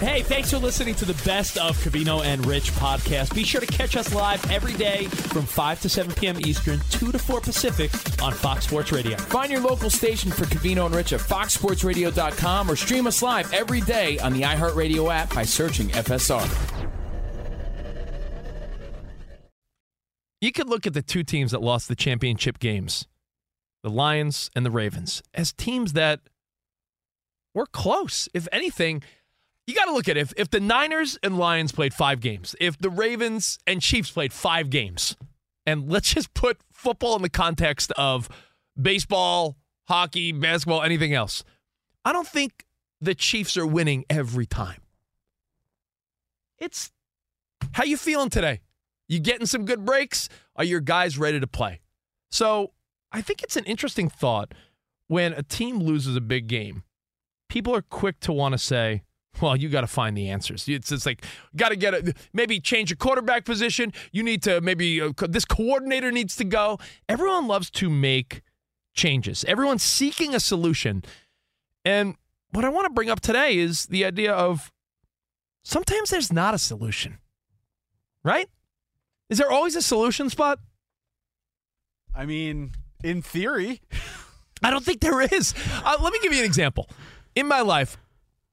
Hey, thanks for listening to the best of Covino and Rich podcast. Be sure to catch us live every day from 5 to 7 p.m. Eastern, 2 to 4 Pacific on Fox Sports Radio. Find your local station for Covino and Rich at foxsportsradio.com or stream us live every day on the iHeartRadio app by searching FSR. You could look at the two teams that lost the championship games, the Lions and the Ravens, as teams that were close. If anything, you got to look at it. If, if the Niners and Lions played five games, if the Ravens and Chiefs played five games, and let's just put football in the context of baseball, hockey, basketball, anything else, I don't think the Chiefs are winning every time. It's how you feeling today? You getting some good breaks? Are your guys ready to play? So I think it's an interesting thought when a team loses a big game. People are quick to want to say, well, you got to find the answers. It's just like got to get it. Maybe change your quarterback position. You need to maybe uh, this coordinator needs to go. Everyone loves to make changes. Everyone's seeking a solution. And what I want to bring up today is the idea of sometimes there's not a solution. Right? Is there always a solution spot? I mean, in theory, I don't think there is. Uh, let me give you an example. In my life,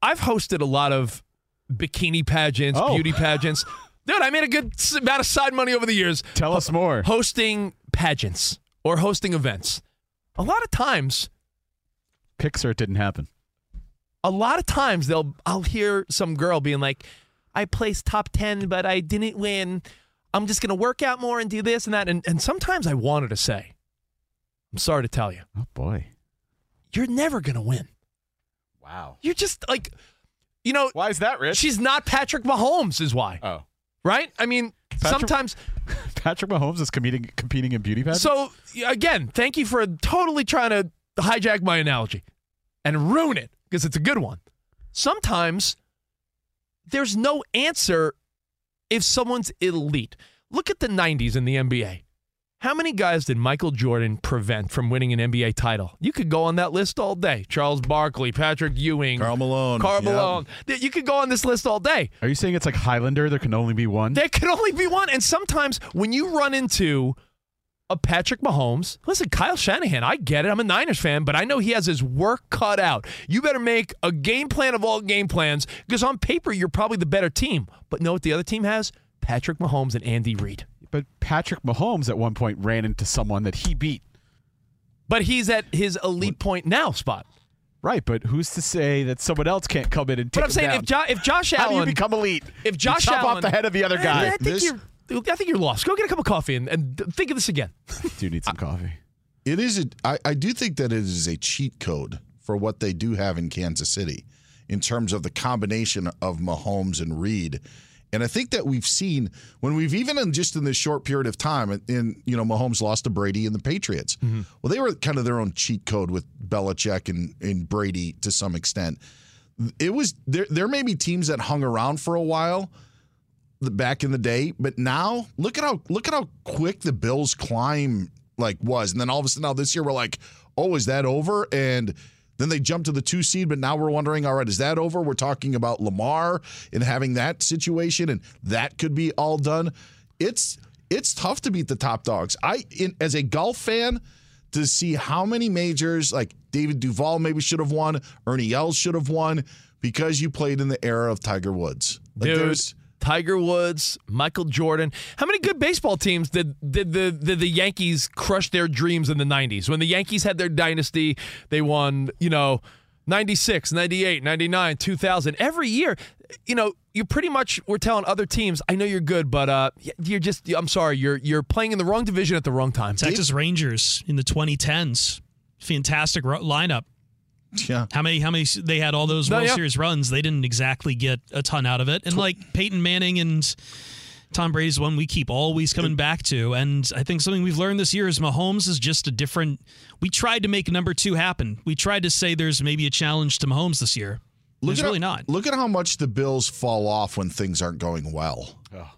I've hosted a lot of bikini pageants, oh. beauty pageants. Dude, I made a good amount of side money over the years. Tell us more. Hosting pageants or hosting events. A lot of times, Pixar didn't happen. A lot of times, they'll I'll hear some girl being like, "I placed top ten, but I didn't win. I'm just gonna work out more and do this and that." And and sometimes I wanted to say, "I'm sorry to tell you." Oh boy, you're never gonna win. Wow. You're just like, you know. Why is that, Rich? She's not Patrick Mahomes, is why. Oh. Right? I mean, Patrick, sometimes. Patrick Mahomes is competing, competing in beauty pageants? So, again, thank you for totally trying to hijack my analogy and ruin it because it's a good one. Sometimes there's no answer if someone's elite. Look at the 90s in the NBA. How many guys did Michael Jordan prevent from winning an NBA title? You could go on that list all day. Charles Barkley, Patrick Ewing, Karl Malone. Karl Malone. Yep. You could go on this list all day. Are you saying it's like Highlander? There can only be one? There can only be one. And sometimes when you run into a Patrick Mahomes, listen, Kyle Shanahan, I get it. I'm a Niners fan, but I know he has his work cut out. You better make a game plan of all game plans because on paper, you're probably the better team. But know what the other team has? Patrick Mahomes and Andy Reid. But Patrick Mahomes at one point ran into someone that he beat. But he's at his elite point now spot. Right, but who's to say that someone else can't come in and take But I'm saying him if, down? jo- if Josh How Allen do you become elite? if Josh You Josh chop Allen off the head of the other I- guy. I, think This- you're I think you're lost. Go get a cup of coffee and, and think of this again. Do need some coffee. It is. A, I, I do think that it is a cheat code for what they do have in Kansas City in terms of the combination of Mahomes and Reid. And I think that we've seen when we've even in just in this short period of time, in you know Mahomes lost to Brady and the Patriots. Mm-hmm. Well, they were kind of their own cheat code with Belichick and, and Brady to some extent. It was there. There may be teams that hung around for a while back in the day, but now look at how look at how quick the Bills climb like was, and then all of a sudden now this year we're like, oh, is that over? And then they jumped to the two seed, but now we're wondering, all right, is that over? We're talking about Lamar and having that situation, and that could be all done. It's it's tough to beat the top dogs. I in, as a golf fan to see how many majors like David Duval maybe should have won, Ernie Els should have won because you played in the era of Tiger Woods. Like, Dude, there's- Tiger Woods, Michael Jordan. How many good baseball teams did did the did the Yankees crush their dreams in the 90s? When the Yankees had their dynasty, they won, you know, 96, 98, 99, 2000. Every year, you know, you pretty much were telling other teams, "I know you're good, but uh you're just I'm sorry, you're you're playing in the wrong division at the wrong time." Texas Rangers in the 2010s, fantastic lineup. Yeah. How many? How many? They had all those No, World yeah. Series runs. They didn't exactly get a ton out of it. And like Peyton Manning and Tom Brady's one we keep always coming back to. And I think something we've learned this year is Mahomes is just a different. We tried to make number two happen. We tried to say there's maybe a challenge to Mahomes this year. There's at really not. Look at how much the Bills fall off when things aren't going well. Oh.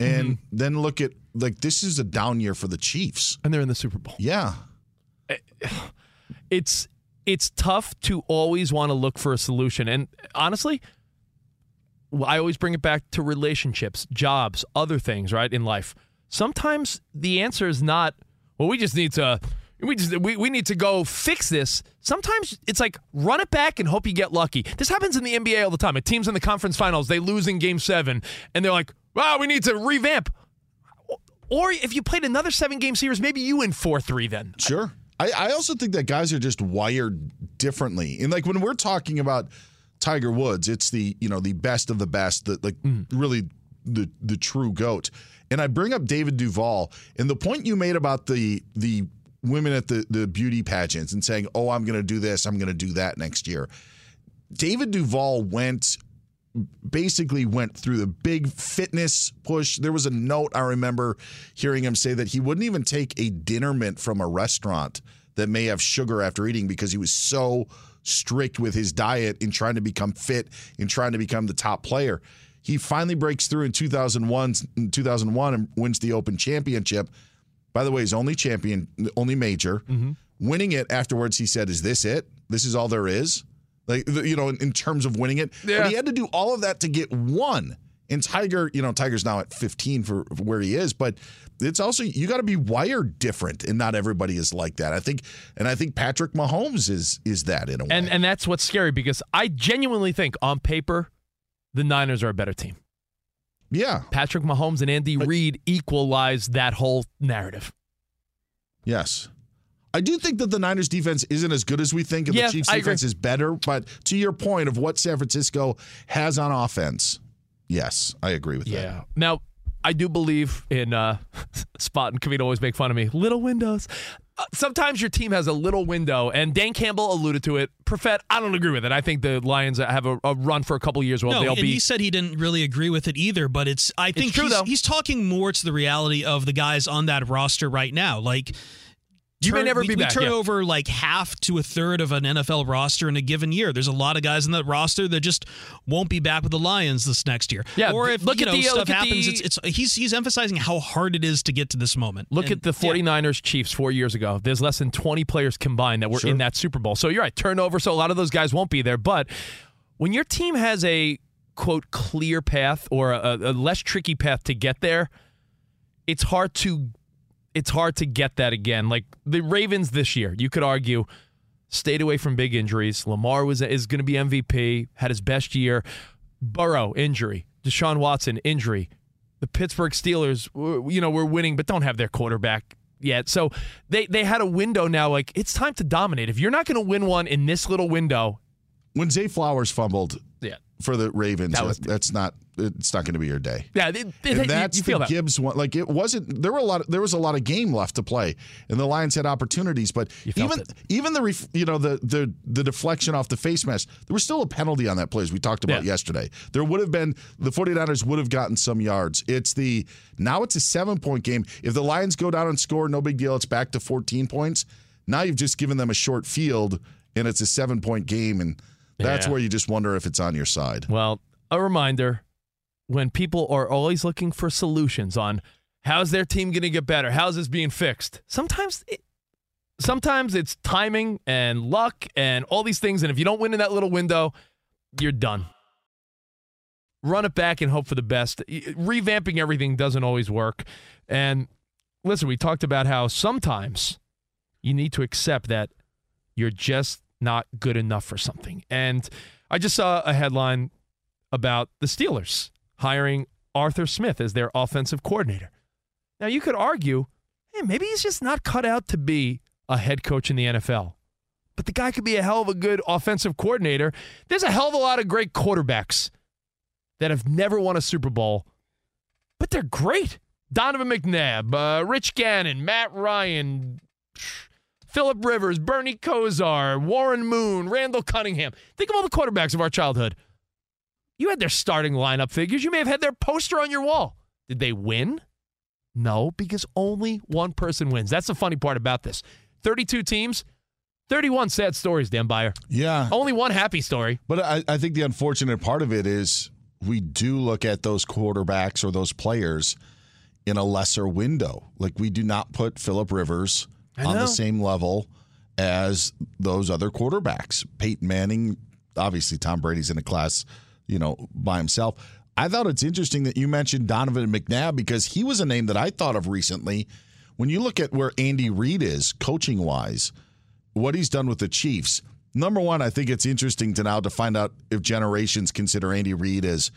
And Mm-hmm. then look at like this is a down year for the Chiefs. and they're in the Super Bowl. Yeah. it's it's tough to always want to look for a solution. And honestly i always bring it back to relationships jobs other things right in life. Sometimes the answer is not well we just need to we just we, we need to go fix this. Sometimes it's like run it back and hope you get lucky. This happens in the nba all the time. At teams in the conference finals they lose in game seven and they're like wow we need to revamp. Or if you played another seven game series maybe you win 4-3 then. Sure. I, I also think that guys are just wired differently. And like when we're talking about Tiger Woods, it's the, you know, the best of the best, the like mm-hmm. really the the true goat. And I bring up David Duval and the point you made about the the women at the the beauty pageants and saying, "Oh, I'm going to do this, I'm going to do that next year." David Duval went basically went through the big fitness push. There was a note I remember hearing him say that he wouldn't even take a dinner mint from a restaurant that may have sugar after eating because he was so strict with his diet in trying to become fit in trying to become the top player. He finally breaks through in 2001 in 2001 and wins the Open Championship. By the way, his only champion, only major. Mm-hmm. Winning it afterwards, he said, "Is this it? This is all there is." Like you know, in, in terms of winning it, Yeah. but he had to do all of that to get one. And Tiger, you know, Tiger's now at 15 for, for where he is, but it's also you got to be wired different, and not everybody is like that. I think, and I think Patrick Mahomes is is that in a way. And and that's what's scary because I genuinely think on paper the Niners are a better team. yeah, Patrick Mahomes and Andy Reid equalize that whole narrative. yes. I do think that the Niners defense isn't as good as we think, and Yeah, the Chiefs defense is better. But to your point of what San Francisco has on offense, yes, I agree with that. Yeah. Now, I do believe in uh, Spot and Covino always make fun of me. Little windows. Uh, sometimes your team has a little window, and Dan Campbell alluded to it. Profet, I don't agree with it. I think the Lions have a, a run for a couple years. Well, no, they'll and be. he said he didn't really agree with it either. But it's I think true, he's, though. he's talking more to the reality of the guys on that roster right now. Like You may never we, be we back, turn yeah. over like half to a third of an NFL roster in a given year. There's a lot of guys in that roster that just won't be back with the Lions this next year. Yeah, or if look you at know the- uh, stuff happens, the- it's it's he's he's emphasizing how hard it is to get to this moment. Look And, at the 49ers Chiefs four years ago. There's less than 20 players combined that were in that Super Bowl. So you're right, turnover. So a lot of those guys won't be there. But when your team has a quote clear path or a, a less tricky path to get there, it's hard to it's hard to get that again. Like the Ravens this year, you could argue stayed away from big injuries. Lamar was is going to be MVP, had his best year. Burrow injury, Deshaun Watson injury. The Pittsburgh Steelers, you know, were winning but don't have their quarterback. yet. So they they had a window now. Like it's time to dominate. If you're not going to win one in this little window, When Zay Flowers fumbled yeah, for the Ravens, That was- that's not it's not going to be your day. yeah, it, it- you- that's you, feel the that. Gibbs one. Like it wasn't. There were a lot. Of, there was a lot of game left to play, and the Lions had opportunities. But even it. even the ref, you know the the the deflection off the face mask, there was still a penalty on that play as we talked about Yeah. yesterday. There would have been the 49ers would have gotten some yards. It's the now it's a seven point game. If the Lions go down and score, no big deal. It's back to 14 points. Now you've just given them a short field, and it's a seven point game, and that's Yeah. where you just wonder if it's on your side. Well, a reminder when people are always looking for solutions on how's their team going to get better, how's this being fixed. Sometimes it, sometimes it's timing and luck and all these things and if you don't win in that little window, you're done. Run it back and hope for the best. Revamping everything doesn't always work. And listen, we talked about how sometimes you need to accept that you're just not good enough for something. And I just saw a headline about the Steelers hiring Arthur Smith as their offensive coordinator. Now, you could argue, hey, maybe he's just not cut out to be a head coach in the NFL. But the guy could be a hell of a good offensive coordinator. There's a hell of a lot of great quarterbacks that have never won a Super Bowl, but they're great. Donovan McNabb, uh, Rich Gannon, Matt Ryan, Philip Rivers, Bernie Kosar, Warren Moon, Randall Cunningham. Think of all the quarterbacks of our childhood. You had their starting lineup figures. You may have had their poster on your wall. Did they win? No, because only one person wins. That's the funny part about this. 32 teams, 31 sad stories, Dan Beyer. Yeah, Only one happy story. But I, I think the unfortunate part of it is we do look at those quarterbacks or those players in a lesser window. Like we do not put Philip Rivers on the same level as those other quarterbacks. Peyton Manning, obviously Tom Brady's in a class, you know, by himself. I thought it's interesting that you mentioned Donovan McNabb because he was a name that I thought of recently. When you look at where Andy Reid is coaching wise, what he's done with the Chiefs. Number one, I think it's interesting to now to find out if generations consider Andy Reid as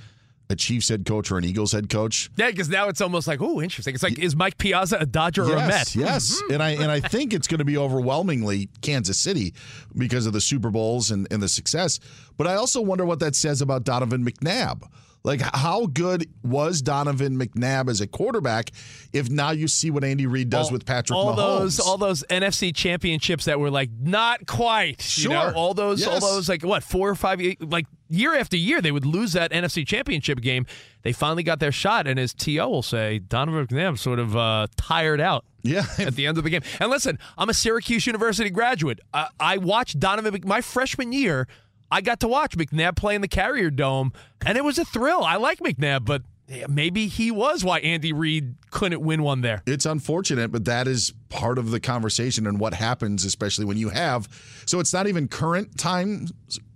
a Chiefs head coach or an Eagles head coach. Yeah, because now it's almost like, oh, interesting. It's like, is Mike Piazza a Dodger or a Met? Yes, yes, and I and I think it's going to be overwhelmingly Kansas City because of the Super Bowls and, and the success. But I also wonder what that says about Donovan McNabb. Like, how good was Donovan McNabb as a quarterback? If now you see what Andy Reid does all, with Patrick all Mahomes, those all those NFC championships that were like not quite. You know, Sure. all those all those like what four or five like year after year they would lose that NFC championship game. They finally got their shot, and as To will say, Donovan McNabb sort of uh, tired out. yeah, At the end of the game, and listen, I'm a Syracuse University graduate. I, I watched Donovan my freshman year. I got to watch McNabb play in the Carrier Dome, and it was a thrill. I like McNabb, but maybe he was why Andy Reid couldn't win one there. it's unfortunate, but that is part of the conversation and what happens, especially when you have. So it's not even current time,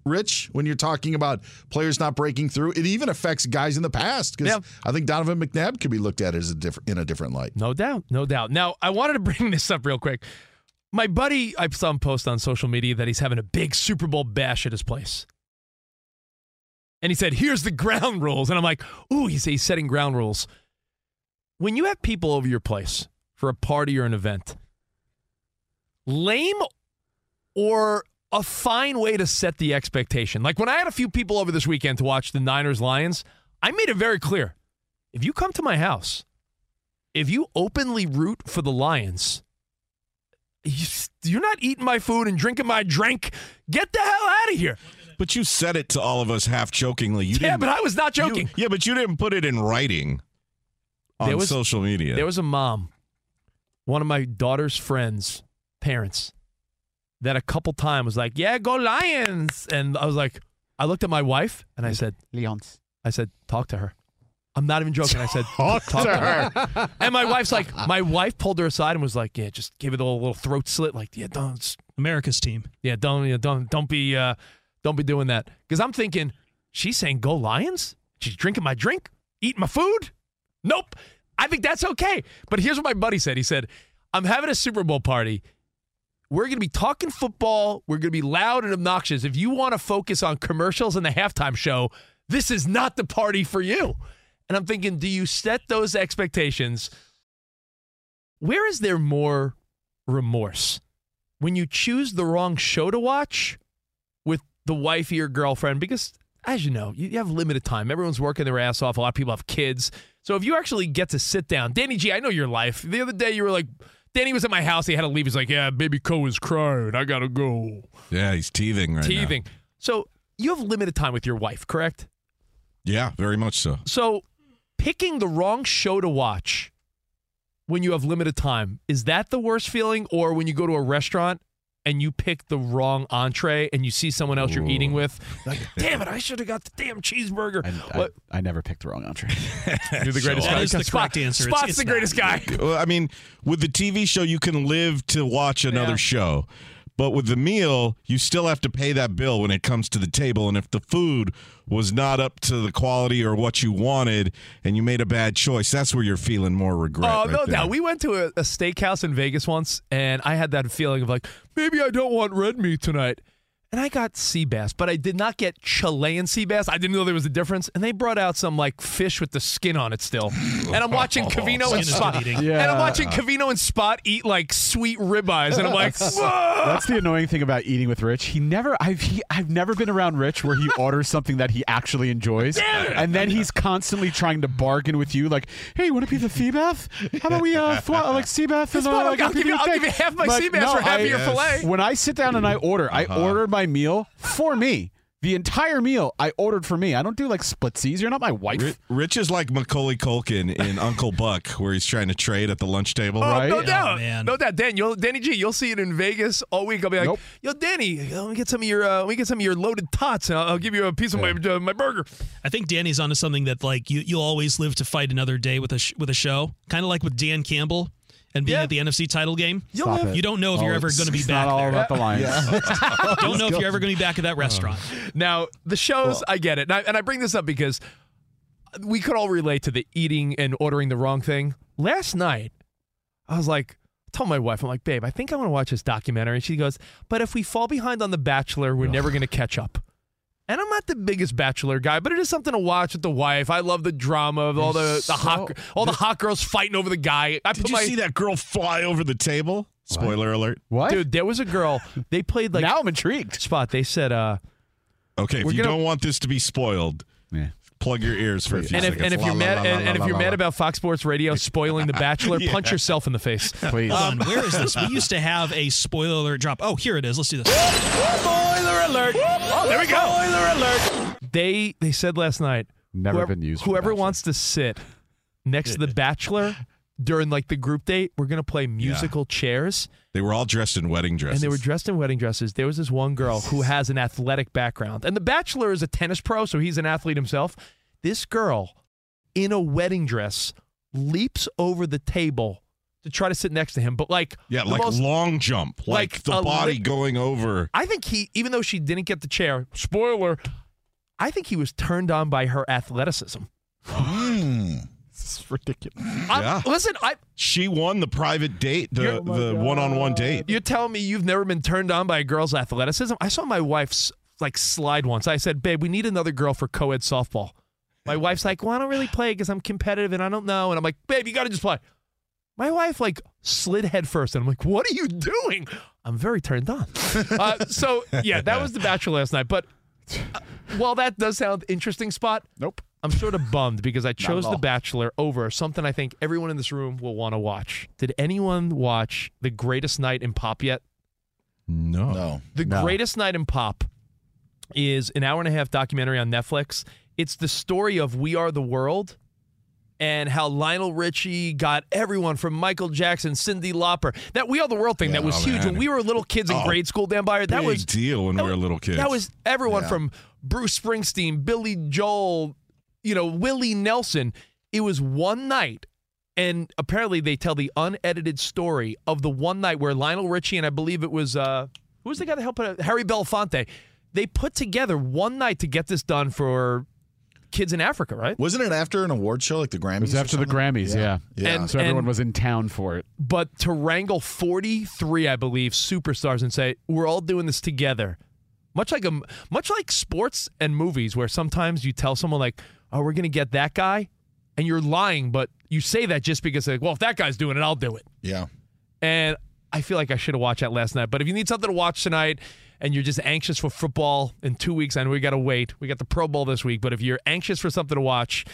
Rich, when you're talking about players not breaking through. It even affects guys in the past because Yeah. I think Donovan McNabb could be looked at as a different in a different light. No doubt, no doubt. Now, I wanted to bring this up real quick. My buddy, I saw him post on social media that he's having a big Super Bowl bash at his place. And he said, Here's the ground rules. And I'm like, Ooh, he's, he's setting ground rules. When you have people over your place for a party or an event, lame or a fine way to set the expectation. Like when I had a few people over this weekend to watch the Niners Lions, I made it very clear. If you come to my house, if you openly root for the Lions, you're not eating my food and drinking my drink. Get the hell out of here. But you said it to all of us half jokingly. You Yeah, didn't, but I was not you- joking. yeah, but you didn't put it in writing on There was- social media. There was a mom, one of my daughter's friends' parents, that a couple times was like, "Yeah, go Lions," and I was like, I looked at my wife and I said, Leons. I said, talk to her. I'm not even joking. I said, talk, to her. and my wife's like, my wife pulled her aside and was like, yeah, just give it a little throat slit. Like, yeah, don't, America's team. yeah, don't, yeah, don't, don't be, uh, don't be doing that. Because I'm thinking, she's saying go Lions. She's drinking my drink, eating my food. Nope. I think that's okay. But here's what my buddy said. He said, I'm having a Super Bowl party. We're going to be talking football. We're going to be loud and obnoxious. If you want to focus on commercials and the halftime show, this is not the party for you. And I'm thinking, do you set those expectations where is there more remorse? When you choose the wrong show to watch with the wifey or girlfriend, because as you know, you have limited time. Everyone's working their ass off. A lot of people have kids. So if you actually get to sit down, Danny G, I know your life. The other day you were like, Danny was at my house. He had to leave. He's like, yeah, baby Koa is crying. I gotta go. Yeah, he's teething right now. Teething. So you have limited time with your wife, correct? Yeah, very much so. So picking the wrong show to watch when you have limited time, is that the worst feeling? Or when you go to a restaurant and you pick the wrong entree and you see someone else you're eating with, like, damn it, I should have got the damn cheeseburger. I, What- I never picked the wrong entree. You're the greatest That guy. is the Spot- correct answer. Spot's it's the not. greatest guy. Well, I mean, with the TV show, you can live to watch another Yeah. show. But with the meal, you still have to pay that bill when it comes to the table. And if the food was not up to the quality or what you wanted and you made a bad choice, that's where you're feeling more regret. Oh, right no there. doubt. We went to a, a steakhouse in Vegas once, and I had that feeling of like, maybe I don't want red meat tonight. And I got sea bass, but I did not get Chilean sea bass. I didn't know there was a difference. And they brought out some like fish with the skin on it still. And I'm watching Covino Skin and Spot. good eating. And I'm watching Covino and Spot eat like sweet ribeyes. And I'm like, whoa. That's the annoying thing about eating with Rich. He never I've he, I've never been around Rich where he orders something that he actually enjoys. And then he's constantly trying to bargain with you like, "Hey, you want a piece of sea bath? How about we uh thwa- like sea bath and Spot, uh, I'll, like, I'll give you, I'll give you half my Like, sea bass no, for half I- of your fillet. When I sit down and I order, I order my meal for me. The entire meal I ordered for me. I don't do like splitsies. You're not my wife. Ri- Rich is like Macaulay Culkin in Uncle Buck, where he's trying to trade at the lunch table. Oh, Right? no Oh, doubt. man. No doubt. Dan, you'll, Danny G, you'll see it in Vegas all week. I'll be like, Nope. yo, Danny, let me get some of your uh, let me get some of your loaded tots and I'll, I'll give you a piece of my uh, my burger. I think Danny's onto something that like you you'll always live to fight another day with a sh- with a show, kind of like with Dan Campbell and being Yeah. at the NFC title game. You'll Stop You don't know if you're Oh, ever going to be it's back not all there. about the Lions. Don't know if you're ever going to be back at that restaurant. Now, the shows, I get it. And I, and I bring this up because we could all relate to the eating and ordering the wrong thing. Last night, I was like, I told my wife, I'm like, babe, I think I want to watch this documentary. And she goes, but if we fall behind on The Bachelor, we're never going to catch up. And I'm not the biggest Bachelor guy, but it is something to watch with the wife. I love the drama of all the, the hot all the hot girls fighting over the guy. I Did put you my see that girl fly over the table? Spoiler alert. What? dude. There was a girl. They played like now I'm intrigued. spot. They said, uh, Okay, if We're you gonna- don't want this to be spoiled, Yeah. Plug your ears for a few and if, seconds. and if La, you're la, mad la, la, and, and if you're mad about Fox Sports Radio spoiling The Bachelor, punch yourself in the face. Please. Hold on, where is this? We used to have a spoiler alert drop. Oh, here it is. Let's do this. Spoiler alert! Oh, there we go. Spoiler alert! They they said last night. Never whoever, been used Whoever wants to sit next to the Bachelor during like the group date, we're gonna play musical chairs. They were all dressed in wedding dresses. And they were dressed in wedding dresses. There was this one girl who has an athletic background. And the Bachelor is a tennis pro, so he's an athlete himself. This girl in a wedding dress leaps over the table to try to sit next to him. But like Yeah, like most- long jump, like, like the body li- going over. I think he, even though she didn't get the chair, spoiler, I think he was turned on by her athleticism. This is ridiculous. I- Yeah. listen, I, She won the private date, the You're- the one-on-one date. you're telling me you've never been turned on by a girl's athleticism? I saw my wife's like slide once. I said, "Babe, we need another girl for co-ed softball." My wife's like, "Well, I don't really play because I'm competitive and I don't know." And I'm like, "Babe, you got to just play." My wife like slid head first, and I'm like, "What are you doing?" I'm very turned on. uh, so yeah, that was the Bachelor last night. But uh, while that does sound interesting, spot. Nope. I'm sort of bummed because I chose. The Bachelor over something I think everyone in this room will want to watch. Did anyone watch The Greatest Night in Pop yet? No. No. The No. Greatest Night in Pop is an hour and a half documentary on Netflix. It's the story of We Are the World and how Lionel Richie got everyone from Michael Jackson, Cyndi Lauper. That We Are the World thing that Yeah, was huge man. when we were little kids in Oh, grade school, Dan Beyer. That Big was deal when we were was- little kids. That was everyone Yeah. from Bruce Springsteen, Billy Joel, you know, Willie Nelson. It was one night, and apparently they tell the unedited story of the one night where Lionel Richie and I believe it was uh, who was the guy that helped out? Harry Belafonte. They put together one night to get this done for kids in Africa, right? Wasn't it after an award show like the Grammys? It was after the? Grammys, yeah. Yeah. And- So everyone was in town for it. but to wrangle 43 i believe superstars and say we're all doing this together much like a much like sports and movies where sometimes you tell someone like oh we're going to get that guy and you're lying, but you say that just because like, well, if that guy's doing it, I'll do it. Yeah. And I feel like I should have watched that last night. But if you need something to watch tonight and you're just anxious for football in two weeks, I know we got to wait. We got the Pro Bowl this week. But if you're anxious for something to watch,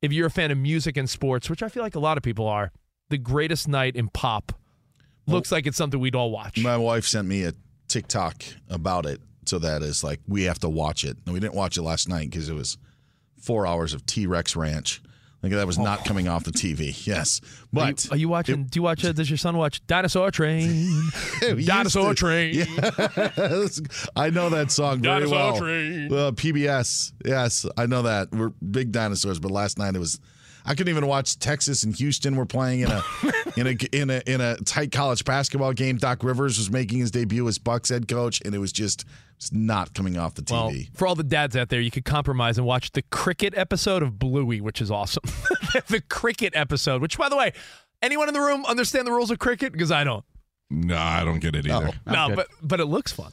if you're a fan of music and sports, which I feel like a lot of people are, the greatest night in pop looks like it's something we'd all watch. My wife sent me a TikTok about it. So that is like, we have to watch it. And we didn't watch it last night because it was four hours of T Rex Ranch. Like that was not coming off the TV. Yes. But Are you, are you watching? do you watch? Uh, does your son watch Dinosaur Train? Dinosaur Train. Yes. I know that song very Dinosaur well. Train. Uh, PBS. Yes, I know that. We're big dinosaurs, but last night it was. I couldn't even watch Texas and Houston were playing in a in a in a in a tight college basketball game. Doc Rivers was making his debut as Bucks head coach, and it was just it's not coming off the TV. Well, for all the dads out there, you could compromise and watch the cricket episode of Bluey, which is awesome. the cricket episode, which, by the way, anyone in the room understand the rules of cricket? Because I don't. No, I don't get it either. No, but but it looks fun.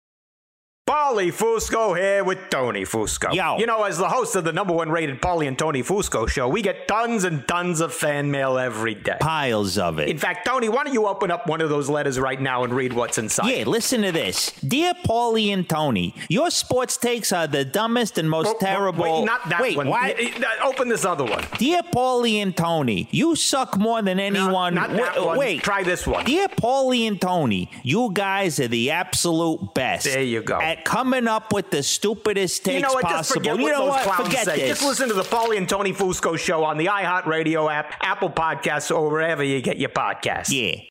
Paulie Fusco here with Tony Fusco. Yo. You know, as the host of the number one rated Paulie and Tony Fusco show, we get tons and tons of fan mail every day. Piles of it. In fact, Tony, why don't you open up one of those letters right now and read what's inside? Yeah, listen to this. Dear Paulie and Tony, your sports takes are the dumbest and most Oh, oh, terrible. Wait, not that Wait, one. what? Y- y- Open this other one. Dear Paulie and Tony, you suck more than anyone. not that Wait, one. wait. Try this one. Dear Paulie and Tony, you guys are the absolute best. There you go. At coming up with the stupidest takes you know what? Just possible. forget you know what? Forget say. this. Just listen to the Paulie and Tony Fusco show on the iHeartRadio app, Apple Podcasts, or wherever you get your podcasts. Yeah.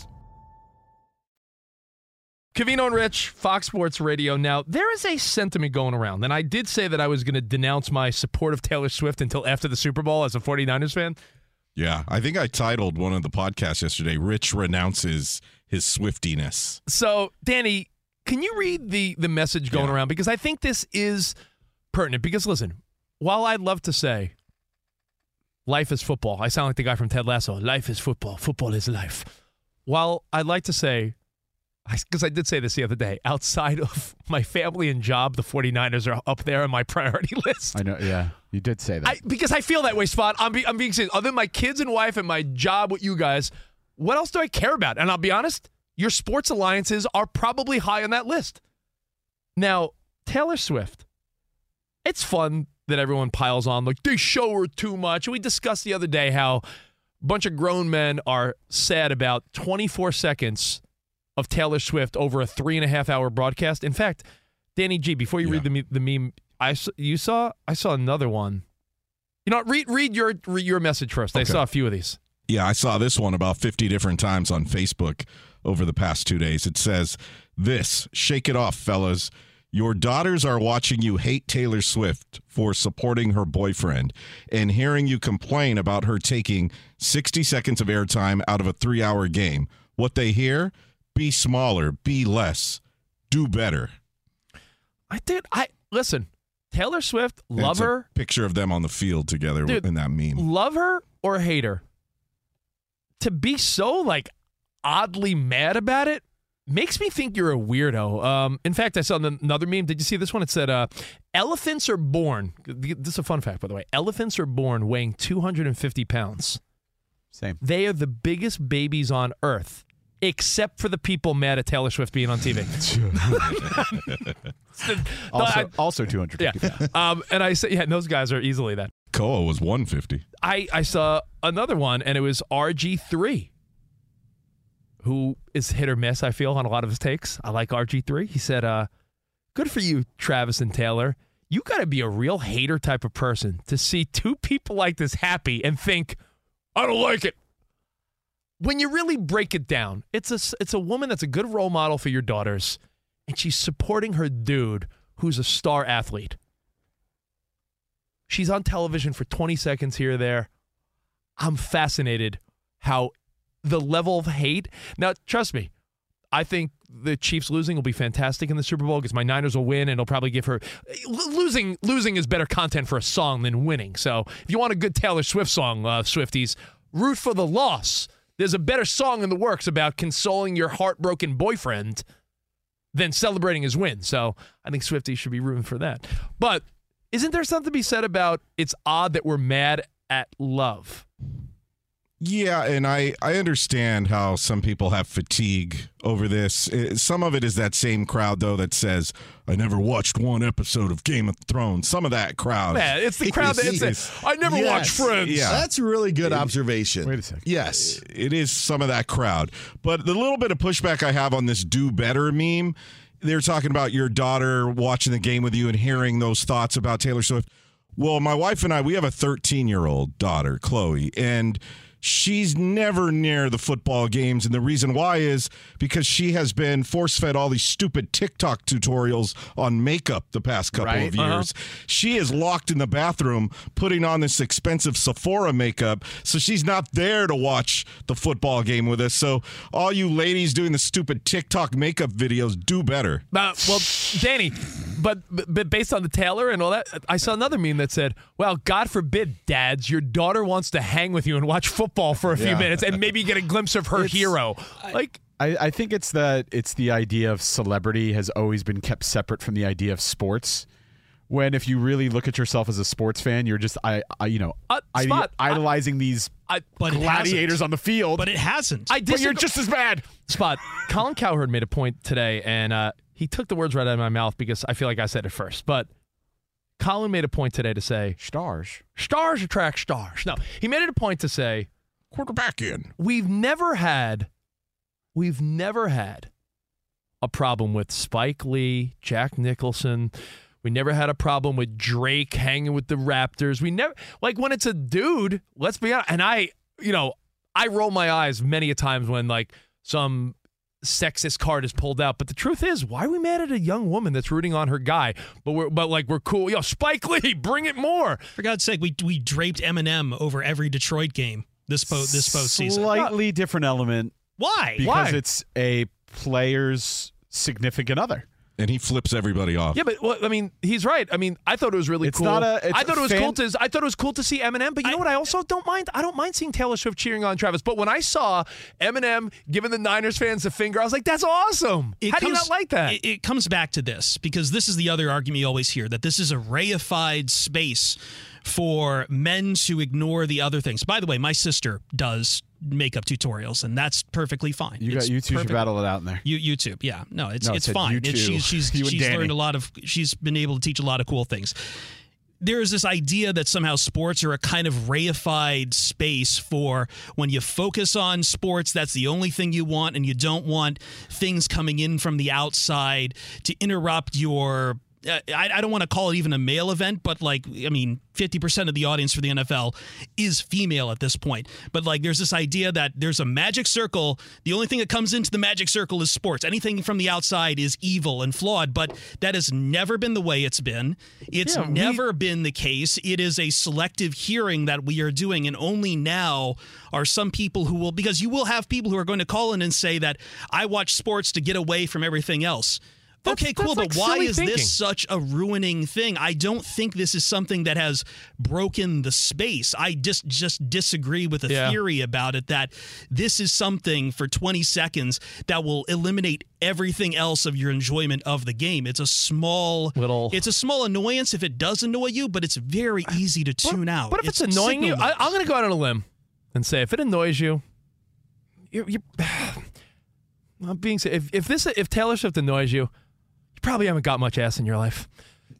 Covino and Rich, Fox Sports Radio. Now, there is a sentiment going around, and I did say that I was going to denounce my support of Taylor Swift until after the Super Bowl as a 49ers fan. Yeah, I think I titled one of the podcasts yesterday, Rich Renounces His Swiftiness. So, Danny, can you read the the message going around? Because I think this is pertinent. Because listen, while I'd love to say life is football, I sound like the guy from Ted Lasso. Life is football. Football is life. While I'd like to say, because I did say this the other day, outside of my family and job, the 49ers are up there on my priority list. I know. Yeah, you did say that. I, because I feel that way, Spot. I'm, be, I'm being serious. Other than my kids and wife and my job with you guys, what else do I care about? And I'll be honest, your sports alliances are probably high on that list. Now, Taylor Swift, it's fun that everyone piles on like they show her too much. We discussed the other day how a bunch of grown men are sad about 24 seconds of Taylor Swift over a three and a half hour broadcast. In fact, Danny G, before you read the the meme, I you saw I saw another one. You know, read read your read your message first. I saw a few of these. Yeah, I saw this one about 50 different times on Facebook over the past two days. It says, This, shake it off, fellas. Your daughters are watching you hate Taylor Swift for supporting her boyfriend and hearing you complain about her taking 60 seconds of airtime out of a three hour game. What they hear be smaller, be less, do better. I did. I listen. Taylor Swift, And love her, Picture of them on the field together Dude, in that meme. love her or hate her. To be so like oddly mad about it makes me think you're a weirdo. Um, in fact, I saw another meme. Did you see this one? It said, uh, "Elephants are born." This is a fun fact, by the way. Elephants are born weighing 250 pounds. Same. They are the biggest babies on earth, except for the people mad at Taylor Swift being on TV. Also, I- also 250 yeah. Um, and I said, yeah, those guys are easily that. Koa was 150. I, I saw another one, and it was RG3, who is hit or miss, I feel, on a lot of his takes. I like RG3. He said, uh, Good for you, Travis and Taylor. You got to be a real hater type of person to see two people like this happy and think, I don't like it. When you really break it down, it's a, it's a woman that's a good role model for your daughters, and she's supporting her dude who's a star athlete. She's on television for 20 seconds here or there. I'm fascinated how the level of hate. Now, trust me, I think the Chiefs losing will be fantastic in the Super Bowl because my Niners will win and it'll probably give her L- losing. Losing is better content for a song than winning. So if you want a good Taylor Swift song, uh, Swifties, root for the loss. There's a better song in the works about consoling your heartbroken boyfriend than celebrating his win. So I think Swifties should be rooting for that. But isn't there something to be said about it's odd that we're mad at love? Yeah, and I I understand how some people have fatigue over this. Some of it is that same crowd though that says I never watched one episode of Game of Thrones. Some of that crowd. Man, it's the crowd that is- says, I never watched Friends. Yeah. That's a really good observation. Wait a second. Yes. it is some of that crowd. But the little bit of pushback I have on this do better meme, they're talking about your daughter watching the game with you and hearing those thoughts about Taylor Swift. Well, my wife and I, we have a 13 year old daughter, Chloe, and she's never near the football games. And the reason why is because she has been force fed all these stupid TikTok tutorials on makeup the past couple Right. of years. She is locked in the bathroom putting on this expensive Sephora makeup. So she's not there to watch the football game with us. So all you ladies doing the stupid TikTok makeup videos, do better. Uh, well, Danny, but, but based on the Taylor and all that, I saw another meme that said, "Well, God forbid, dads, your daughter wants to hang with you and watch football for a few Yeah. minutes and maybe get a glimpse of her hero." Like, I, I think it's that it's the idea of celebrity has always been kept separate from the idea of sports. When if you really look at yourself as a sports fan, you're just I, I you know Uh, I- idolizing these I, gladiators on the field. But it hasn't. I but you're just as bad. Spot. Colin Cowherd made a point today, and uh, he took the words right out of my mouth because I feel like I said it first. But Colin made a point today to say Stars. stars attract stars. No, he made it a point to say Quarterback in. we've never had, we've never had a problem with Spike Lee, Jack Nicholson. We never had a problem with Drake hanging with the Raptors. We never like when it's a dude. Let's be honest. And I, you know, I roll my eyes many a times when like some sexist card is pulled out. But the truth is, why are we mad at a young woman that's rooting on her guy? But we're but like we're cool. Yo, Spike Lee, bring it more. For God's sake, we we draped Eminem over every Detroit game this po this postseason. Slightly different element Why? because Why? it's a player's significant other. And he flips everybody off. Yeah, but well, I mean, he's right. I mean, I thought it was really It's cool. not a- it's I thought it was fan- cool to. I thought it was cool to see Eminem. But you know what? I also don't mind. I don't mind seeing Taylor Swift cheering on Travis. But when I saw Eminem giving the Niners fans the finger, I was like, "That's awesome." It How do you not like that? It, it comes back to this because this is the other argument you always hear that this is a reified space for men to ignore the other things. By the way, my sister does makeup tutorials, and that's perfectly fine. You It's got YouTube perfect- battle it out in there. You, YouTube, yeah, no, it's No, it's fine. It's, she's she's, she's learned a lot of. She's been able to teach a lot of cool things. There is this idea that somehow sports are a kind of reified space for when you focus on sports, that's the only thing you want, and you don't want things coming in from the outside to interrupt your Uh, I, I don't want to call it even a male event, but like, I mean, 50% of the audience for the NFL is female at this point. But like, there's this idea that there's a magic circle. The only thing that comes into the magic circle is sports. Anything from the outside is evil and flawed, but that has never been the way it's been. It's Yeah, we- never been the case. It is a selective hearing that we are doing, and only now are some people who will, because you will have people who are going to call in and say that I watch sports to get away from everything else. Okay, cool, that's but why is thinking. this such a ruining thing? I don't think this is something that has broken the space. I just just disagree with a Yeah. theory about it that this is something for 20 seconds that will eliminate everything else of your enjoyment of the game. It's a small Little- it's a small annoyance if it does annoy you, but it's very easy to tune out. But if it's, annoying you? I, I'm going to go out on a limb and say if it annoys you, you, you I'm being if if this if Taylor Swift annoys you probably haven't got much ass in your life.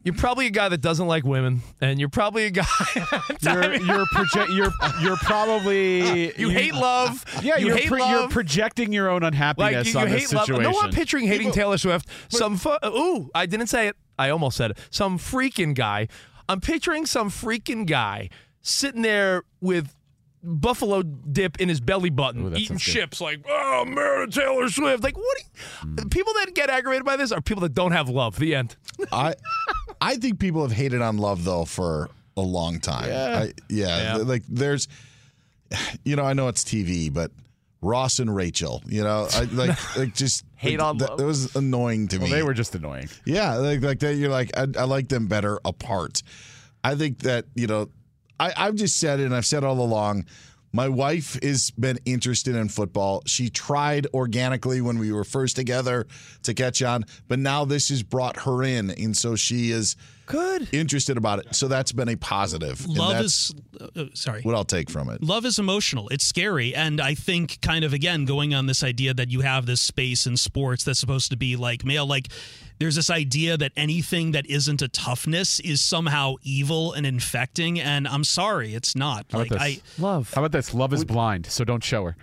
You're probably a guy that doesn't like women, and you're probably a guy. You're you're project you're you're probably you, hate love. Yeah, you you're hate pro- love. you're projecting your own like unhappiness you, you on this hate love. situation. No, I'm picturing hating Taylor Swift. Some fu- ooh, I didn't say it. I almost said it. Some freaking guy. I'm picturing some freaking guy sitting there with buffalo dip in his belly button, eating sounds good. chips. Like, oh man, Taylor Swift. Like, what? Do you, People that get aggravated by this are people that don't have love. The end. I I think people have hated on love though for a long time. Yeah. I, yeah, Yeah. like there's you know, I know it's TV, but Ross and Rachel, you know, I like like just Hate like, on that, love. That was annoying to well, me. they were just annoying. Yeah, like like that. You're like, I, I like them better apart. I think that you know, I I've just said it, and I've said all along. My wife has been interested in football. She tried organically when we were first together to catch on, but now this has brought her in, and so she is good interested about it. So that's been a positive. and Love that's is uh, uh, sorry. what I'll take from it. Love is emotional. It's scary. And I think, kind of, again, going on this idea that you have this space in sports that's supposed to be like male, like there's this idea that anything that isn't a toughness is somehow evil and infecting. And I'm sorry, it's not. How Like, about I. this? Love. How about this? Love is blind, so don't show her.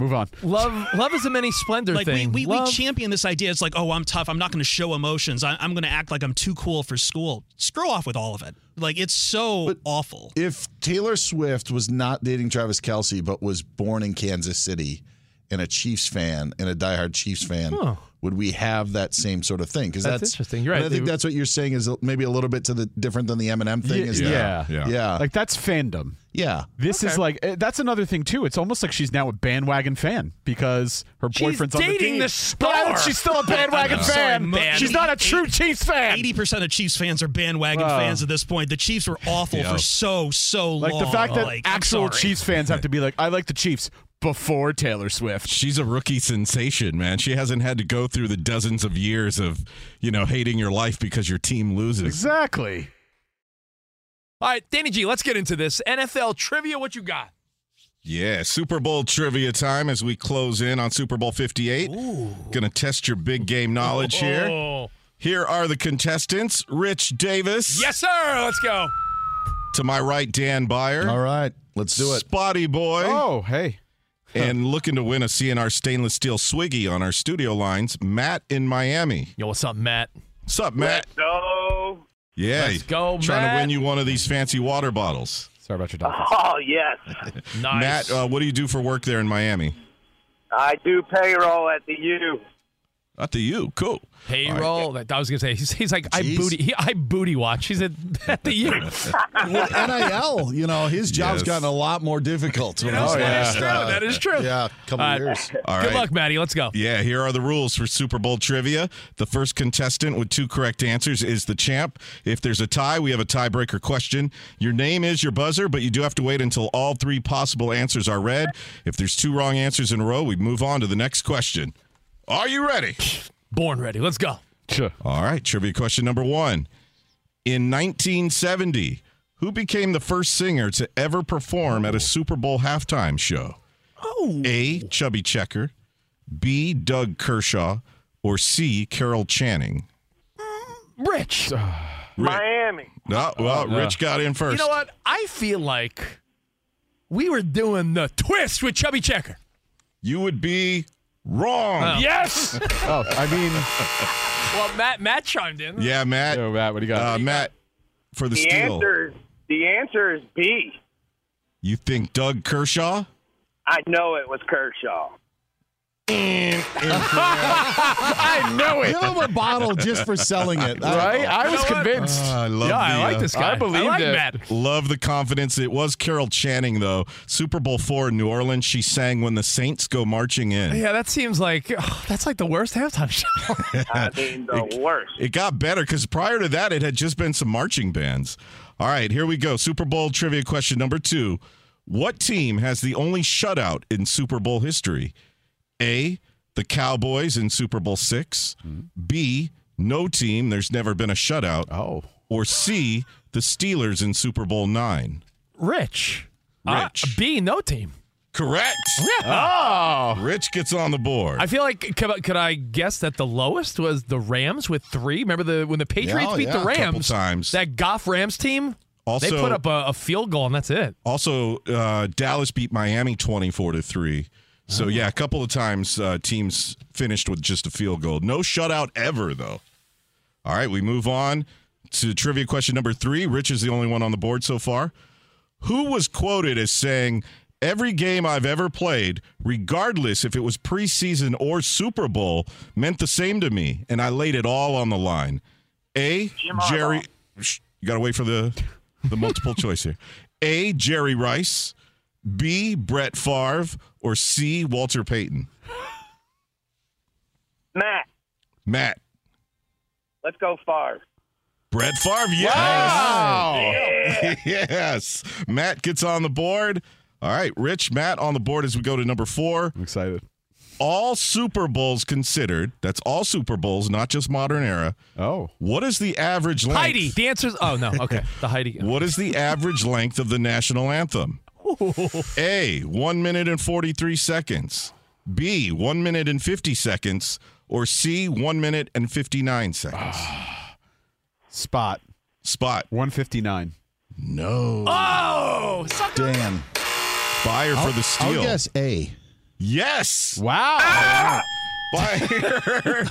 Move on. Love, love is a many splendor Like we, thing. we, we Love- champion this idea. It's like, oh, I'm tough. I'm not going to show emotions. I, I'm going to act like I'm too cool for school. Screw off with all of it. Like it's so awful. If Taylor Swift was not dating Travis Kelce, but was born in Kansas City and a Chiefs fan and a diehard Chiefs fan, Huh. would we have that same sort of thing? Because That's that's, interesting. You're and right. I think They- that's what you're saying is maybe a little bit to the different than the Eminem thing. is yeah, that, yeah, Like that's fandom. yeah. This is like eh, that's another thing too. It's almost like she's now a bandwagon fan because her She's boyfriend's on the dating team. the But star. she's still a bandwagon I'm sorry, fan. man. She's not a true Chiefs fan. Eighty percent of Chiefs fans are bandwagon Wow. fans at this point. The Chiefs were awful Yeah. for so so Like long. Like the fact that Like, actual. Chiefs fans have to be like, I like the Chiefs before Taylor Swift. She's a rookie sensation, man. She hasn't had to go through the dozens of years of, you know, hating your life because your team loses. Exactly. All right, Danny G, let's get into this NFL trivia. What you got? Yeah, Super Bowl trivia time as we close in on Super Bowl 58. Going to test your big game knowledge here. Oh. Here are the contestants Rich Davis. Yes, sir. Let's go. To my right, Dan Beyer. All right, let's do it. Spotty Boy. Oh, hey. And looking to win a CNR stainless steel swiggy on our studio lines, Matt in Miami. Yo, what's up, Matt? What's up, Matt? go. Yeah. Let's go, Trying Matt. to win you one of these fancy water bottles. Sorry about your dog. Oh, yes. Nice. Matt, uh, what do you do for work there in Miami? I do payroll at the U. At the U. Cool. Payroll. That I was gonna say. He's, he's like I booty. He, I booty watch. He's at, at the U. Well, NIL, you know, his job's Yes. gotten a lot more difficult. in know, this that last, is true. uh, That is true. Yeah, couple Uh, years. All right. Good luck, Matty. Let's go. Yeah, here are the rules for Super Bowl trivia. The first contestant with two correct answers is the champ. If there's a tie, we have a tiebreaker question. Your name is your buzzer, but you do have to wait until all three possible answers are read. If there's two wrong answers in a row, we move on to the next question. Are you ready? Born ready. Let's go. Sure. All right, trivia question number one. In 1970, who became the first singer to ever perform at a oh. Super Bowl halftime show? Oh. A. Chubby Checker, B. Doug Kershaw, or C. Carol Channing? Mm, Rich. Miami. No, well, Rich got in first. You know what? I feel like we were doing the twist with Chubby Checker. You would be Wrong. Yes. Oh, I mean, well, Matt Matt chimed in. Yeah, Matt. Yo, Matt, what do you got? Uh, Matt, for the, The steal. answer, the answer is B. You think Doug Kershaw? I know it was Kershaw. I know it. Give him a bottle just for selling it. Right? I was convinced. Ah, I love yeah, I the, like uh, this guy. I believed like it. Love the confidence. It was Carol Channing, though. Super Bowl four in New Orleans. She sang "When the Saints Go Marching In." Yeah, that seems like oh, that's like the worst halftime show. I mean, the worst. It got better because prior to that, it had just been some marching bands. All right, here we go. Super Bowl trivia question number two: What team has the only shutout in Super Bowl history? A. The Cowboys in Super Bowl 6 B. No team. There's never been a shutout. Oh. Or C. The Steelers in Super Bowl nine. Rich. Rich. Uh, B, no team. Correct. Oh. Rich gets on the board. I feel like could, I- could I guess that the lowest was the Rams with three? Remember the when the Patriots Yeah, beat yeah, the a Rams times. That Goff Rams team. Also- they put up a, a field goal and that's it. Also, uh, Dallas beat Miami 24 to 3. So, yeah, a couple of times uh, teams finished with just a field goal. No shutout ever, though. All right, we move on to trivia question number three. Rich is the only one on the board so far. Who was quoted as saying, Every game I've ever played, regardless if it was preseason or Super Bowl, meant the same to me, and I laid it all on the line. A. Jerry. Shh, You got to wait for the the multiple choice here. A. Jerry Rice. B. Brett Favre. Or C. Walter Payton. Matt, Matt. let's go Favre. Brett Favre. Yes. Wow. yes. Matt gets on the board. All right, Rich, Matt on the board as we go to number four. I'm excited. All Super Bowls considered. That's all Super Bowls, not just modern era. Oh. What is the average length? Heidi. The answer's oh no. Okay. The Heidi. What is the average length of the national anthem? A, 1 minute and 43 seconds. B, 1 minute and 50 seconds. Or C, 1 minute and 59 seconds. Spot. Spot. 159. No. Oh, sucker. Dan. Beyer for the I'll guess A. Yes. Wow. Beyer,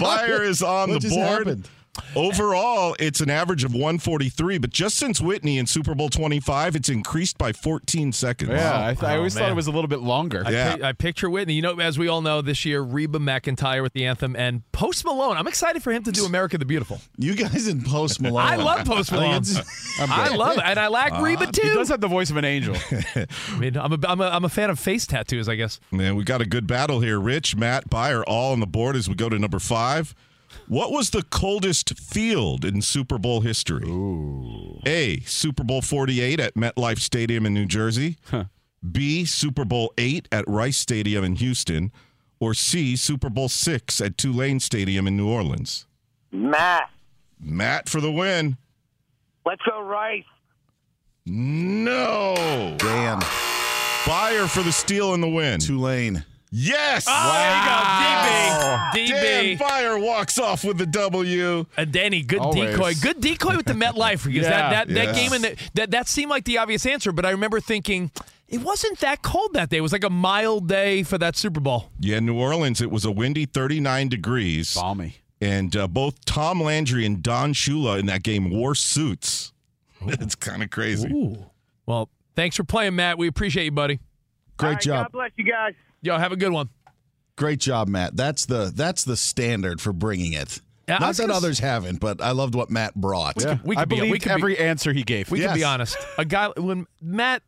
Beyer is on What the just board. happened? Overall, it's an average of 143, but just since Whitney in Super Bowl 25, it's increased by 14 seconds. Yeah, I, th- I Oh, always thought it was a little bit longer. I, Yeah. pi- I picture Whitney. You know, as we all know, this year Reba McEntire with the anthem and Post Malone. I'm excited for him to do America the Beautiful. You guys in Post Malone. I love Post Malone. I love it, and I like uh, Reba too. He too. does have the voice of an angel. I mean, I'm a, I'm a I'm a fan of face tattoos. I guess. Man, we got a good battle here. Rich, Matt, Beyer, all on the board as we go to number five. What was the coldest field in Super Bowl history? A. Super Bowl 48 at MetLife Stadium in New Jersey. B. Super Bowl 8 at Rice Stadium in Houston. Or C. Super Bowl 6 at Tulane Stadium in New Orleans. Matt, Matt for the win. let's go Rice. No. Dan. Beyer for the steal and the win. Tulane. Yes. Oh, there you go, DB. Dan Beyer walks off with the W. And Danny, good Always. decoy, good decoy with the Metlife because Yeah. that that, that game and the, that that seemed like the obvious answer, but I remember thinking it wasn't that cold that day. It was like a mild day for that Super Bowl. Yeah, New Orleans, it was a windy 39 degrees. Balmy. And uh, both Tom Landry and Don Shula in that game wore suits. It's kind of crazy. Ooh. Well, thanks for playing, Matt. We appreciate you, buddy. Great All right, job. God bless you guys. Yo, have a good one. Great job, Matt. That's the that's the standard for bringing it. Yeah, Not that gonna s- others haven't, but I loved what Matt brought. Yeah. we I could be- we believed could be- every answer he gave. We Yes. can be honest. A guy when Matt,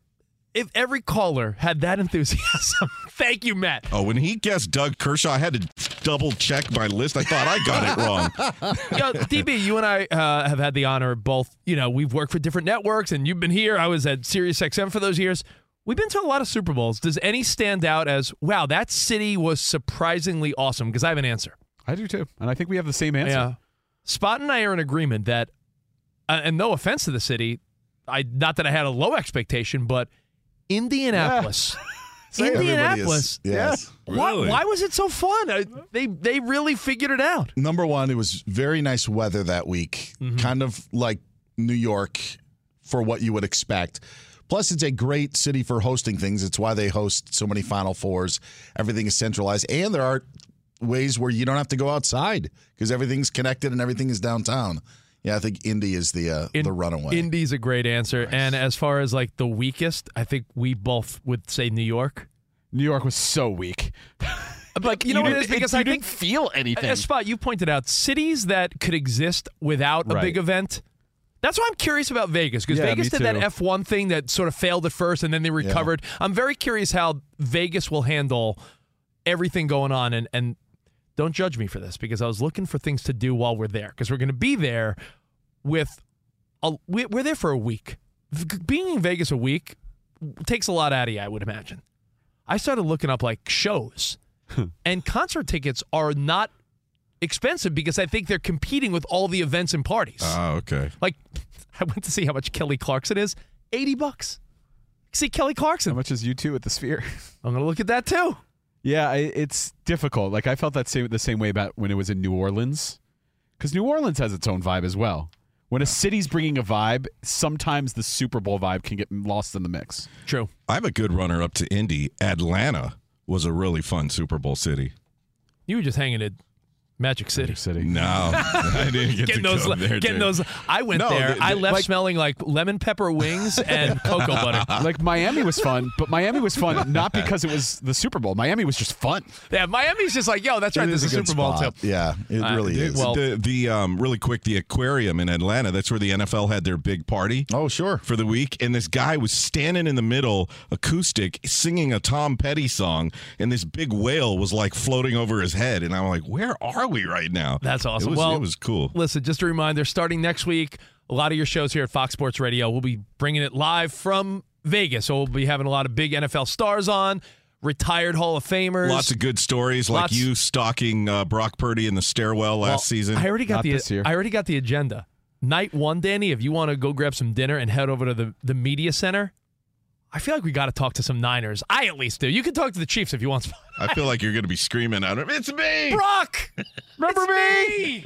if every caller had that enthusiasm, thank you, Matt. Oh, when he guessed Doug Kershaw, I had to double check my list. I thought I got it wrong. Yo, DB, you and I uh, have had the honor of both. You know, we've worked for different networks, and you've been here. I was at Sirius XM for those years. We've been to a lot of Super Bowls. Does any stand out as wow? That city was surprisingly awesome. Because I have an answer. I do too. And I think we have the same answer. Yeah, Spot and I are in agreement that, uh, and no offense to the city, I not that I had a low expectation, but Indianapolis. Say everybody is- Indianapolis. Yes. Why, Really? why was it so fun? They they really figured it out. Number one, it was very nice weather that week, Mm-hmm. kind of like New York for what you would expect. Plus, it's a great city for hosting things. It's why they host so many Final Fours. Everything is centralized, and there are ways where you don't have to go outside because everything's connected and everything is downtown. Yeah, I think Indy is the uh, the runaway. Indy's a great answer. And as far as like the weakest, I think we both would say New York. New York was so weak. Like you know what it because you I didn't think feel anything. A spot you pointed out cities that could exist without a big event. That's why I'm curious about Vegas because Yeah, Vegas did that. F1 thing that sort of failed at first and then they recovered. I'm very curious how Vegas will handle everything going on and and don't judge me for this because I was looking for things to do while we're there because we're going to be there with a, we- we're there for a week. Being in Vegas a week takes a lot out of you, I would imagine. I started looking up like shows, and concert tickets are not expensive because I think they're competing with all the events and parties. Oh, okay. like, I went to see how much Kelly Clarkson is. Eighty bucks. See Kelly Clarkson. How much is U2 at the Sphere? I'm gonna look at that too. Yeah, it's difficult. Like I felt that same the same way about when it was in New Orleans, because New Orleans has its own vibe as well. When a city's bringing a vibe, sometimes the Super Bowl vibe can get lost in the mix. True. I'm a good runner up to Indy. Atlanta was a really fun Super Bowl city. You were just hanging at Magic City. City. No, I didn't get getting to those, come there, getting dude. those. I went No, there. the- I left like- smelling like lemon pepper wings and cocoa butter. Like Miami was fun, but Miami was fun not because it was the Super Bowl. Miami was just fun. Yeah, Miami's just like, yo, that's right. This is a a good Super Bowl spot. too. Yeah, it Uh, really is. well- the the um really quick the aquarium in Atlanta. That's where the NFL had their big party. Oh, sure. For the week, and this guy was standing in the middle, acoustic, singing a Tom Petty song, and this big whale was like floating over his head, and I'm like, where are we right now? That's awesome. It was, well, it was cool. Listen, just a reminder starting next week, a lot of your shows here at Fox Sports Radio, we'll be bringing it live from Vegas. So we'll be having a lot of big NFL stars on, retired Hall of Famers. Lots of good stories, like you stalking uh, Brock Purdy in the stairwell last Well, season. I already got Not the this year. I already got the agenda. Night one, Danny, if you want to go grab some dinner and head over to the, the media center, I feel like we got to talk to some Niners. I at least do. You can talk to the Chiefs if you want. I feel like you're going to be screaming at out, "It's me, Brock! Remember me?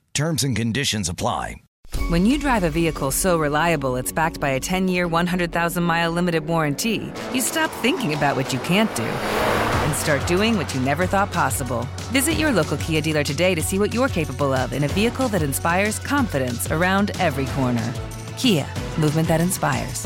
Terms and conditions apply. When you drive a vehicle so reliable it's backed by a 10 year, 100,000 mile limited warranty, you stop thinking about what you can't do and start doing what you never thought possible. Visit your local Kia dealer today to see what you're capable of in a vehicle that inspires confidence around every corner. Kia, movement that inspires.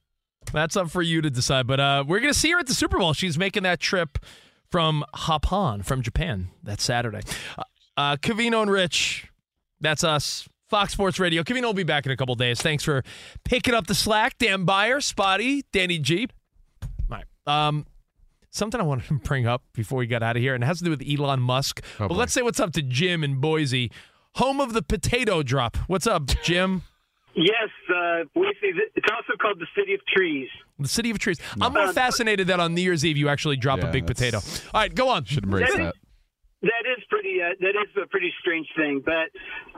that's up for you to decide. But uh, we're going to see her at the Super Bowl. She's making that trip from Hapon, from Japan, that Saturday. Uh, uh, Covino and Rich, that's us. Fox Sports Radio. Covino will be back in a couple days. Thanks for picking up the slack. Dan Beyer, Spotty, Danny G. All right. Um, something I wanted to bring up before we got out of here, and it has to do with Elon Musk. Oh, but boy. let's say what's up to Jim in Boise, home of the potato drop. What's up, Jim? Yes, uh, Boise. It's also called the City of Trees. The city of trees. I'm more fascinated that on New Year's Eve you actually drop a big potato. All right, go on. Should embrace That is- that. That is pretty. Uh, that is a pretty strange thing. But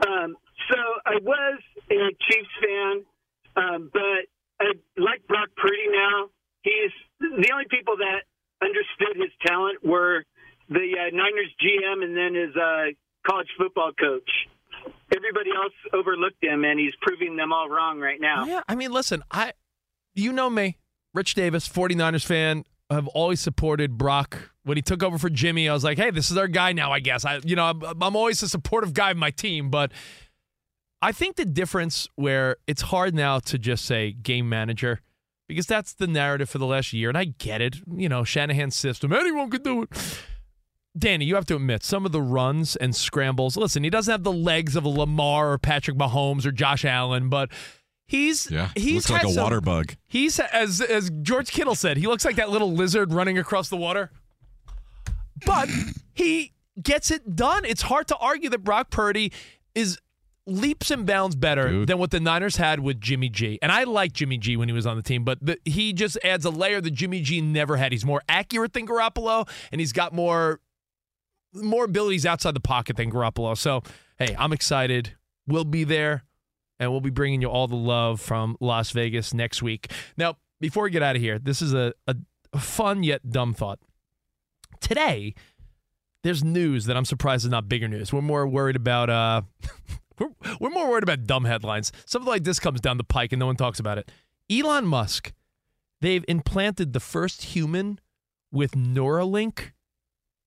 um, so I was a Chiefs fan, um, but I like Brock Purdy now. He's the only people that understood his talent were the uh, Niners GM and and then his uh, college football coach. Overlooked him, and he's proving them all wrong right now. Yeah, I mean, listen, I you know me, Rich Davis, 49ers fan. I've always supported Brock. When he took over for Jimmy, I was like, "Hey, this is our guy now." I guess I, you know, I'm, I'm always a supportive guy of my team, but I think the difference where it's hard now to just say game manager because that's the narrative for the last year, and I get it. You know, Shanahan's system, anyone could do it. Danny, you have to admit some of the runs and scrambles. Listen, he doesn't have the legs of a Lamar or Patrick Mahomes or Josh Allen, but he's Yeah, he's looks like a some- water bug. He's as as George Kittle said, he looks like that little lizard running across the water. But he gets it done. It's hard to argue that Brock Purdy is leaps and bounds better than what the Niners had with Jimmy G. And I like Jimmy G when he was on the team, but the, he just adds a layer that Jimmy G never had. He's more accurate than Garoppolo, and he's got more more abilities outside the pocket than Garoppolo. So, hey, I'm excited. We'll be there, and we'll be bringing you all the love from Las Vegas next week. Now, before we get out of here, this is a, a, fun yet dumb thought. Today, there's news that I'm surprised is not bigger news. We're more worried about uh, we're, we're more worried about dumb headlines. Something like this comes down the pike and no one talks about it. Elon Musk, they've implanted the first human with Neuralink.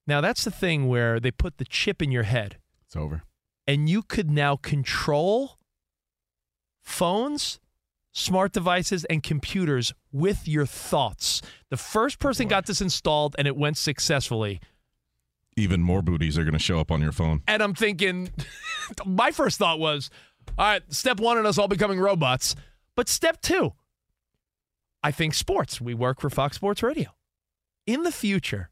Now that's the thing where they put the chip in your head. It's over. And you could now control phones, smart devices, and computers with your thoughts. The first person got this installed and it went successfully. Even more booties are going to show up on your phone. And I'm thinking, my first thought was, all right, step one in us all becoming robots. But step two, I think sports. We work for Fox Sports Radio. In the future,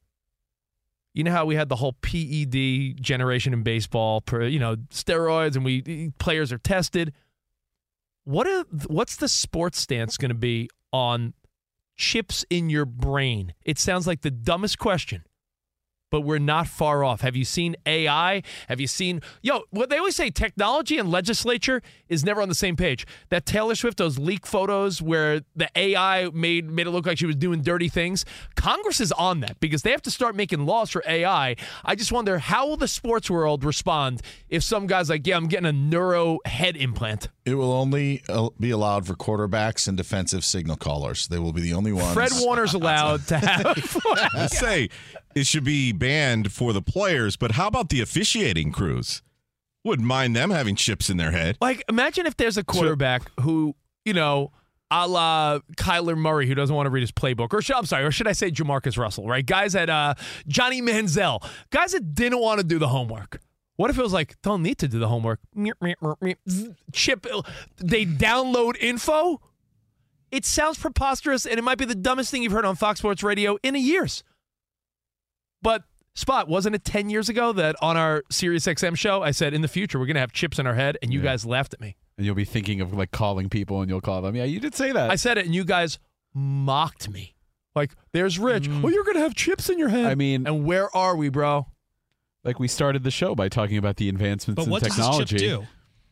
you know how we had the whole PED generation in baseball, you know, steroids, and we players are tested. What are, what's the sports stance going to be on chips in your brain? It sounds like the dumbest question but we're not far off. Have you seen AI? Have you seen, yo, what they always say technology and legislature is never on the same page. That Taylor Swift, those leak photos where the AI made, made it look like she was doing dirty things. Congress is on that because they have to start making laws for AI. I just wonder how will the sports world respond if some guy's like, yeah, I'm getting a neuro head implant. It will only uh, be allowed for quarterbacks and defensive signal callers. They will be the only ones. Fred Warner's allowed to have. Say it should be banned for the players, but how about the officiating crews? Wouldn't mind them having chips in their head. Like, imagine if there's a quarterback who, you know, a la Kyler Murray, who doesn't want to read his playbook, or should, I'm sorry, or should I say Jamarcus Russell, right? Guys that uh, Johnny Manziel, guys that didn't want to do the homework. What if it was like, don't need to do the homework? Chip, they download info. It sounds preposterous, and it might be the dumbest thing you've heard on Fox Sports Radio in a years. But Spot, wasn't it 10 years ago that on our Sirius XM show, I said, in the future, we're going to have chips in our head, and you Yeah. guys laughed at me. And you'll be thinking of like calling people and you'll call them. Yeah, you did say that. I said it, and you guys mocked me. Like, there's Rich. Oh, you're going to have chips in your head. Mm. I mean, and where are we, bro? Like we started the show by talking about the advancements But in what technology.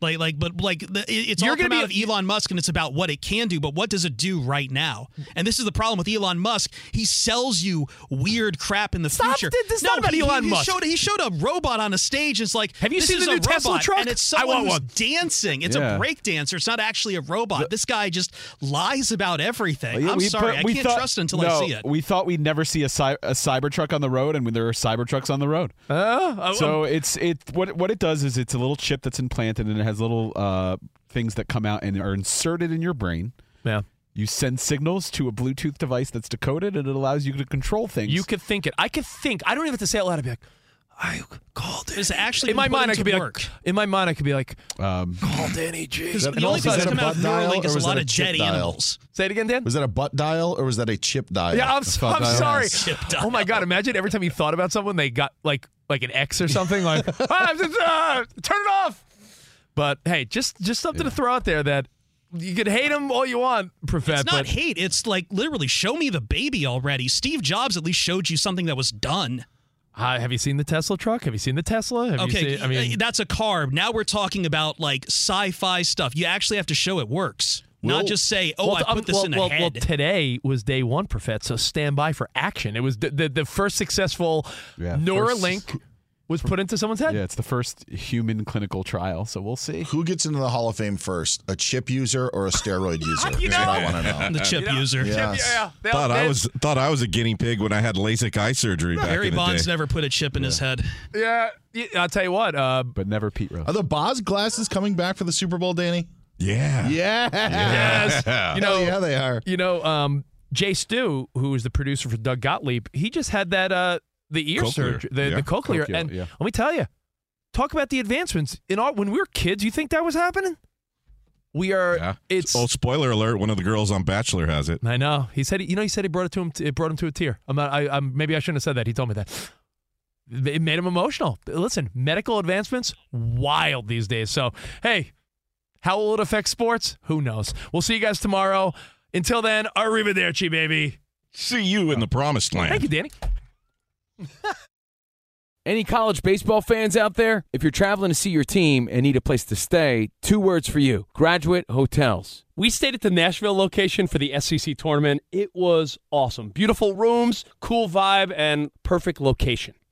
Does this chip do? Like, like, but like, the, it's You're all gonna come out be- of Elon Musk, and it's about what it can do. But what does it do right now? And this is the problem with Elon Musk. He sells you weird crap in the Stop future. it. This is not about he, Elon he, Musk. He showed, he showed a robot on a stage. It's like, Have you this seen is the a new Tesla robot, truck? And it's I someone want who's one. dancing. It's Yeah. a break dancer. It's not actually a robot. this guy just lies about everything. Yeah, I'm we- sorry. but I can't thought- trust until no, I see it. We thought we'd never see a, cy- a cyber truck on the road, and when there are cyber trucks on the road. Uh, so it's it what what it does is it's a little chip that's implanted, and it has little uh, things that come out and are inserted in your brain. Yeah. You send signals to a Bluetooth device that's decoded, and it allows you to control things. You could think it. I could think. I don't even have to say it loud. I'd be like, I called it. It's actually in my mind, I could be work. like, in my mind, I could be like, um, call Danny G. Because And the only thing that's that a come out of Neuralink is a lot a of chip dead dial? animals. Say it again, Dan. Was that a butt dial or was that a chip dial? Yeah, I'm, so, I'm dial? sorry. Chip dial. Oh my god! Imagine every time you thought about someone, they got like like an X or something. Like, ah, just, uh, turn it off. But hey, just just something to throw out there that you could hate them all you want, Profet. It's not but hate. It's like literally show me the baby already. Steve Jobs at least showed you something that was done. uh, have you seen the Tesla truck? Have you seen the Tesla? Have okay, You seen, I mean, uh, that's a car. Now we're talking about like sci-fi stuff. You actually have to show it works, Will- not just say, "Oh, well, I um, put this well, in a well, head." well, today was day one, Profet. So stand by for action. It was the the, the first successful Yeah, Neuralink. first- was put into someone's head. Yeah, it's the first human clinical trial, so we'll see. Who gets into the Hall of Fame first, a chip user or a steroid user? You know- what I want to know. The chip You know, user. chip- Yes. yeah, Thought I was thought I was a guinea pig when I had LASIK eye surgery back Barry in the Bonds day. never put a chip in his head. Yeah, yeah, I'll tell you what. Uh, But never Pete Rose. Are the Boz glasses coming back for the Super Bowl, Danny? Yeah. Yeah. yes, you know, Hell yeah, they are. You know, um, Jay Stu, who is the producer for Doug Gottlieb, he just had that uh, the ear surgery, the, Yeah. the cochlear, Cochlear, and yeah. let me tell you, talk about the advancements in our when we were kids. You think that was happening? We are. Yeah. It's. Oh, spoiler alert! One of the girls on Bachelor has it. I know. He said. You know. He said he brought it to him. It brought him to a tear. I'm not. I, I'm. Maybe I shouldn't have said that. He told me that. It made him emotional. Listen, medical advancements wild these days. So hey, how will it affect sports? Who knows? We'll see you guys tomorrow. Until then, arrivederci, baby. See you in the promised land. Thank you, Danny. Any college baseball fans out there? If you're traveling to see your team and need a place to stay, two words for you Graduate Hotels. We stayed at the Nashville location for the SEC tournament. It was awesome. Beautiful rooms, cool vibe, and perfect location.